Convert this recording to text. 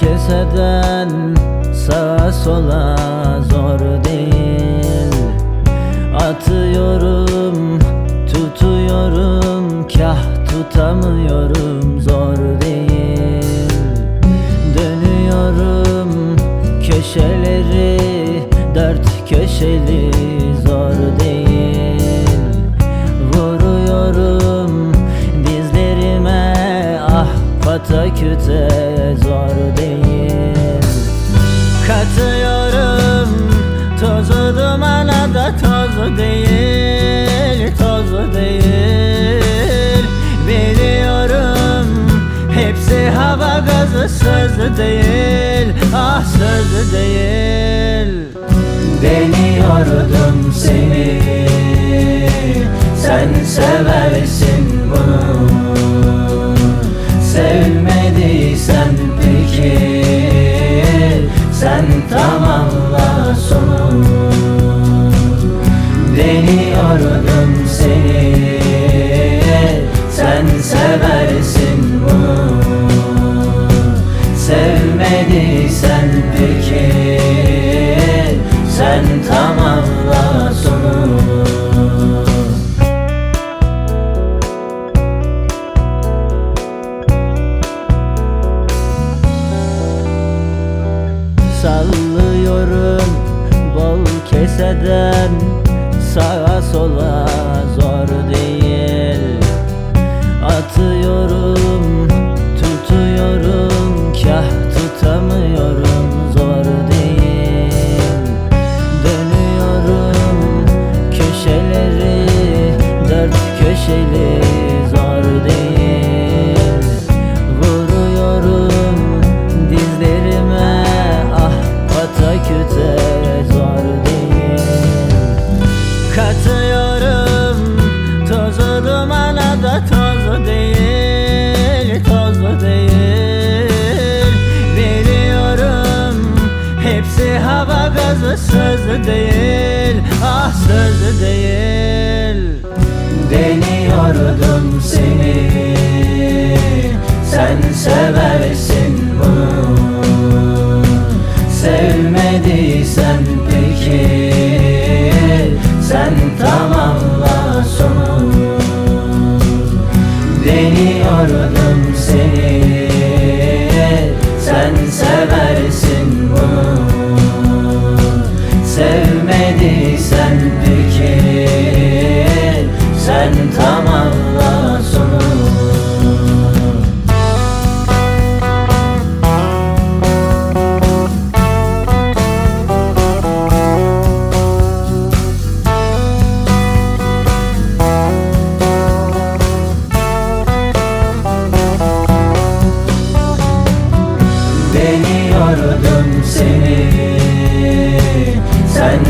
keseden sağa sola zor değil. Atıyorum tutuyorum kah tutamıyorum zor değil. Dönüyorum köşeleri dört köşeli zor değil. Vuruyorum dizlerime ah pataküte zor değil. Katıyorum tozu dumana da tozu değil Tozu değil. Biliyorum hepsi hava gazı sözü değil Ah sözü değil. Deniyordum seni Sen seversin Sevmediysen peki? Sen tamamla sonu. Sallıyorum bol keseden Sağa sola zor değil gazı sözü değil. Ah sözü değil. Deniyordum seni. Sen seversin bunu. Sevmediysen peki? Sen tamamla sonu. Deniyordum seni Sen